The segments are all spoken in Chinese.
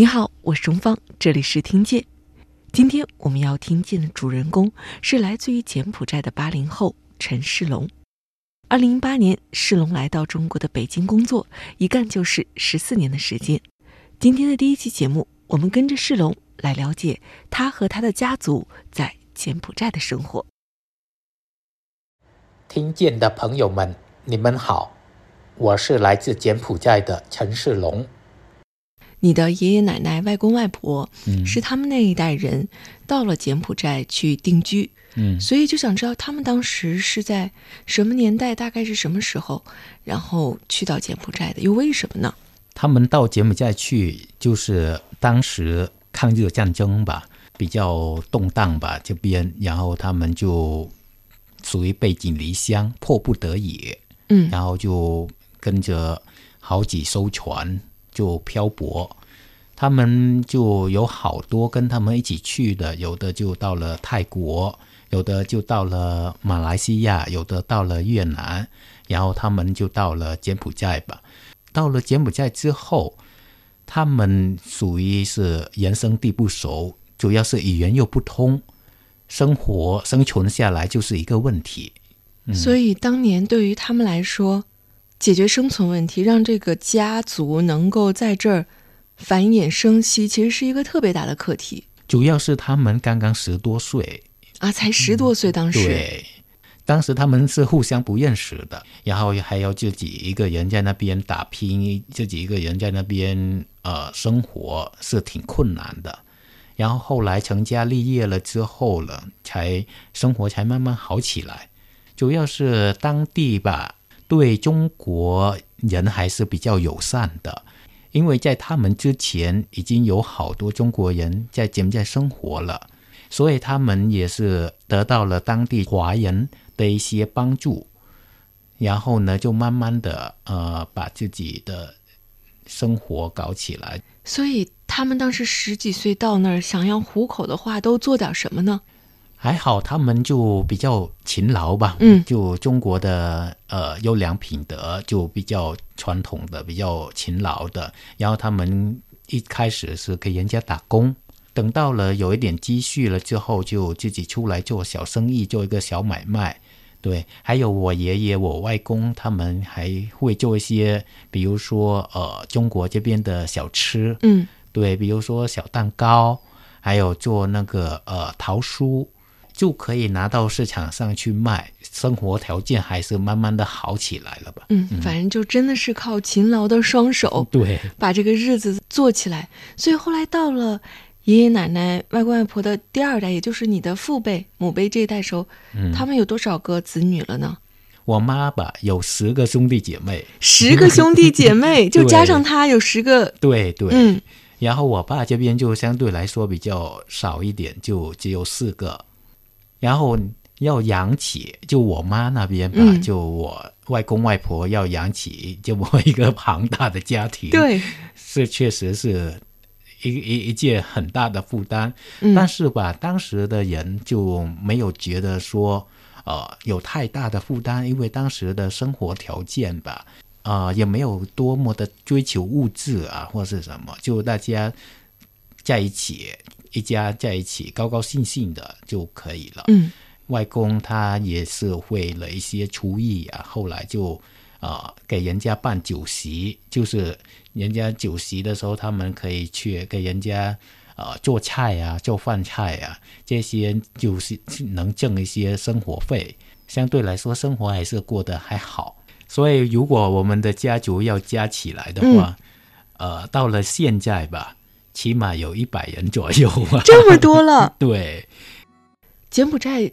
你好，我是钟芳，这里是听见。今天我们要听见的主人公是来自于柬埔寨的八零后陈世龙。二零零八年，世龙来到中国的北京工作，一干就是十四年的时间。今天的第一期节目，我们跟着世龙来了解他和他的家族在柬埔寨的生活。听见的朋友们，你们好，我是来自柬埔寨的陈世龙。你的爷爷奶奶、外公外婆，嗯。是他们那一代人到了柬埔寨去定居，嗯。所以就想知道他们当时是在什么年代，大概是什么时候，然后去到柬埔寨的，又为什么呢？他们到柬埔寨去，就是当时抗日战争吧，比较动荡吧这边，然后他们就属于背井离乡，迫不得已，嗯。然后就跟着好几艘船就漂泊。他们就有好多跟他们一起去的，有的就到了泰国，有的就到了马来西亚，有的到了越南，然后他们就到了柬埔寨吧。到了柬埔寨之后，他们属于是人生地不熟，主要是语言又不通，生活生存下来就是一个问题。所以当年对于他们来说，解决生存问题，让这个家族能够在这儿繁衍生息，其实是一个特别大的课题主要是他们刚刚十多岁，啊！才十多岁，当时，对，当时他们是互相不认识的，然后还要自己一个人在那边打拼，自己一个人在那边呃生活是挺困难的。然后后来成家立业了之后了，才生活才慢慢好起来。主要是当地吧，对中国人还是比较友善的，因为在他们之前已经有好多中国人在柬埔寨生活了。所以他们也是得到了当地华人的一些帮助，然后呢，就慢慢的呃把自己的生活搞起来。所以他们当时十几岁到那儿，想要糊口的话，都做点什么呢？还好他们就比较勤劳吧，嗯就中国的呃优良品德就比较传统的，比较勤劳的。然后他们一开始是给人家打工，等到了有一点积蓄了之后，就自己出来做小生意，做一个小买卖。对，还有我爷爷、我外公他们还会做一些，比如说呃中国这边的小吃，嗯，对，比如说小蛋糕，还有做那个呃桃酥，就可以拿到市场上去卖，生活条件还是慢慢的好起来了吧？嗯，反正就真的是靠勤劳的双手对，把这个日子做起来。所以后来到了爷爷奶奶、外公外婆的第二代，也就是你的父辈、母辈这一代时候，嗯他们有多少个子女了呢？我妈吧有十个兄弟姐妹，十个兄弟姐妹，就加上他有十个。对对，嗯，然后我爸这边就相对来说比较少一点，就只有四个。然后要养起，就我妈那边吧，嗯。就我外公外婆要养起这么一个庞大的家庭，，对，是确实是一一一件很大的负担。嗯。但是吧，当时的人就没有觉得说，呃，有太大的负担，因为当时的生活条件吧，呃，也没有多么的追求物质啊，或是什么，就大家在一起，一家在一起，高高兴兴的就可以了。嗯外公他也是会了一些厨艺啊，后来就呃给人家办酒席，就是人家酒席的时候，他们可以去给人家呃做菜啊、做饭菜啊，这些就是能挣一些生活费，相对来说生活还是过得还好。所以如果我们的家族要加起来的话，呃，到了现在吧，起码有一百人左右啊。这么多了。对，柬埔寨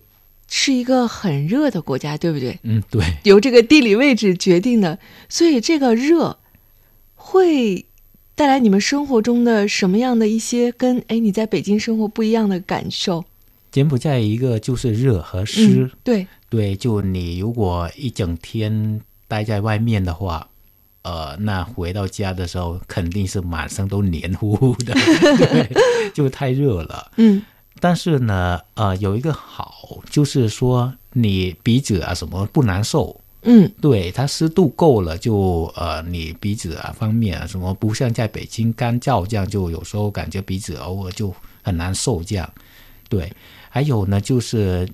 是一个很热的国家，对不对？嗯，对。由这个地理位置决定的，所以这个热会带来你们生活中的什么样的一些跟哎你在北京生活不一样的感受？柬埔寨一个就是热和湿，嗯，对，对，就你如果一整天待在外面的话，呃，那回到家的时候肯定是满身都黏糊糊的，对，就太热了。嗯但是呢，呃，有一个好就是说你鼻子啊什么不难受，嗯对，它湿度够了就，呃，你鼻子啊方面啊什么，不像在北京干燥这样，就有时候感觉鼻子偶尔就很难受这样。对，还有呢就是，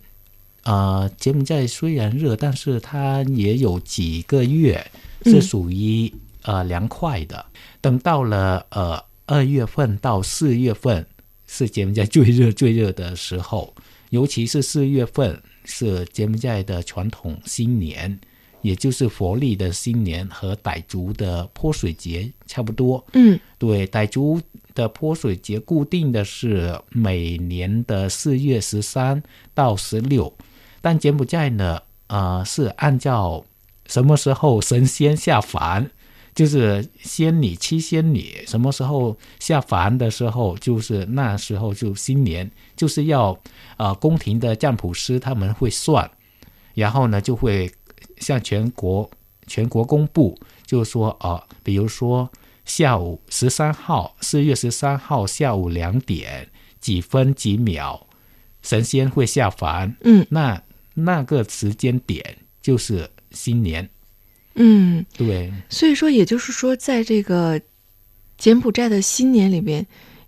呃，柬埔寨虽然热，但是它也有几个月是属于、呃凉快的。等到了呃二月份到四月份是柬埔寨最热最热的时候，尤其是四月份是柬埔寨的传统新年，也就是佛历的新年和傣族的泼水节差不多。嗯对，傣族的泼水节固定的是每年的四月十三到十六，但柬埔寨呢，呃，是按照什么时候神仙下凡，就是仙女七仙女什么时候下凡的时候，就是那时候就新年，就是要呃宫廷的占卜师他们会算，然后呢就会向全国全国公布，就是说啊、呃比如说下午十三号，四月十三号下午两点几分几秒，神仙会下凡，嗯。那那个时间点就是新年，嗯，对，所以说，也就是说，在这个柬埔寨的新年里边，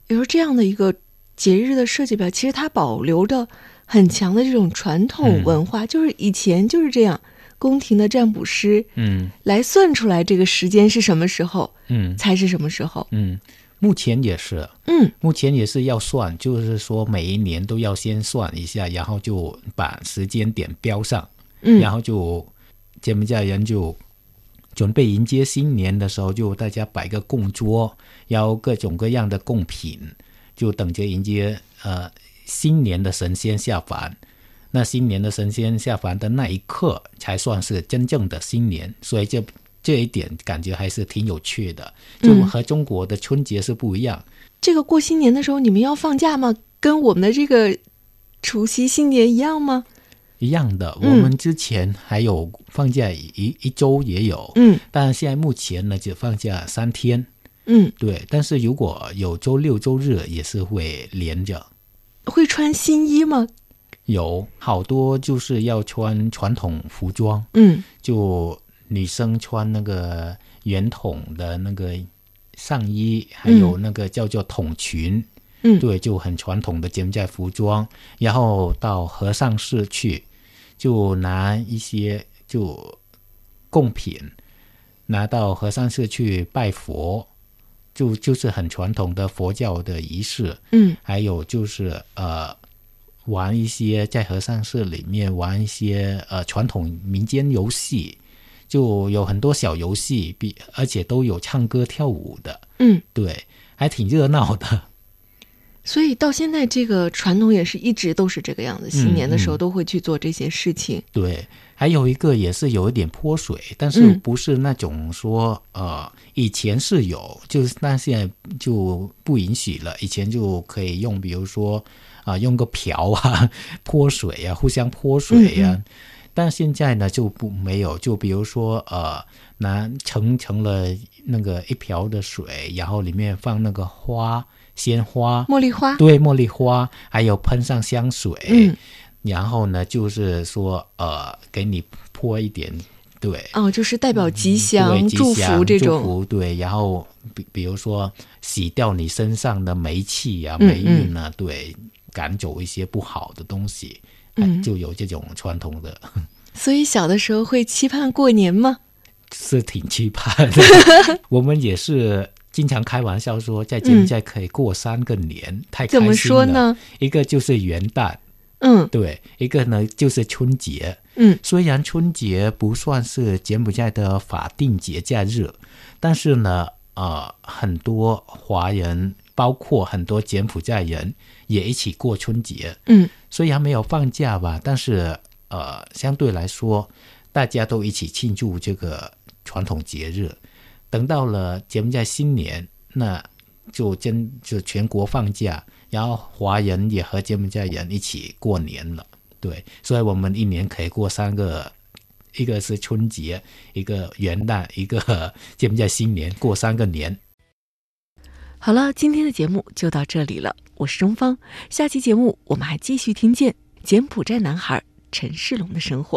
有时候这样的一个节日的设计表，其实它保留着很强的这种传统嗯文化，就是以前就是这样，宫廷的占卜师嗯。来算出来这个时间是什么时候，嗯。才是什么时候。嗯，目前也是，嗯。目前也是要算，就是说每一年都要先算一下，然后就把时间点标上，嗯。然后就柬埔寨人就准备迎接新年的时候，就大家摆个供桌，然后各种各样的贡品，就等着迎接呃新年的神仙下凡。那新年的神仙下凡的那一刻，才算是真正的新年。所以这这一点感觉还是挺有趣的，就和中国的春节是不一样。这个过新年的时候，你们要放假吗？跟我们的这个除夕新年一样吗？一样的，嗯我们之前还有放假一一周也有，嗯。但现在目前呢只放假三天。嗯，对，但是如果有周六周日也是会连着，会穿新衣吗？有好多就是要穿传统服装，嗯。就女生穿那个圆筒的那个上衣，还有那个叫做筒裙，嗯，对，就很传统的柬埔寨服装，然后到和尚寺去，就拿一些就贡品，拿到和尚寺去拜佛，就就是很传统的佛教的仪式。嗯还有就是呃，玩一些在和尚寺里面玩一些呃传统民间游戏，就有很多小游戏，比而且都有唱歌跳舞的，嗯，对，还挺热闹的。所以到现在这个传统也是一直都是这个样子，新年的时候嗯都会去做这些事情。对，还有一个也是有一点泼水，但是嗯不是那种说、呃，以前是有，就是但现在就不允许了。以前就可以用，比如说啊、用个瓢啊泼水啊，互相泼水呀、嗯但现在呢就不没有，就比如说呃，拿盛盛了那个一瓢的水，然后里面放那个花鲜花，茉莉花，对，茉莉花，还有喷上香水，嗯，然后呢，就是说，呃，给你泼一点，对，哦，就是代表吉祥、祝福这种。福对，然后比比如说洗掉你身上的霉气啊、嗯霉运啊，对，赶走一些不好的东西，哎嗯就有这种传统的，所以小的时候会期盼过年吗？是挺期盼的。我们也是经常开玩笑说，在柬埔寨可以过三个年，太开心了。怎么说呢？一个就是元旦，嗯对，一个呢就是春节。嗯虽然春节不算是柬埔寨的法定节假日，但是呢，呃，很多华人，包括很多柬埔寨人也一起过春节。嗯虽然没有放假吧，但是呃，相对来说，大家都一起庆祝这个传统节日。等到了柬埔寨新年，那就真就全国放假，然后华人也和柬埔寨人一起过年了。对，所以我们一年可以过三个，一个是春节，一个元旦，一个柬埔寨新年，过三个年。好了，今天的节目就到这里了。我是钟芳，下期节目我们还继续听见柬埔寨男孩陈世龙的生活。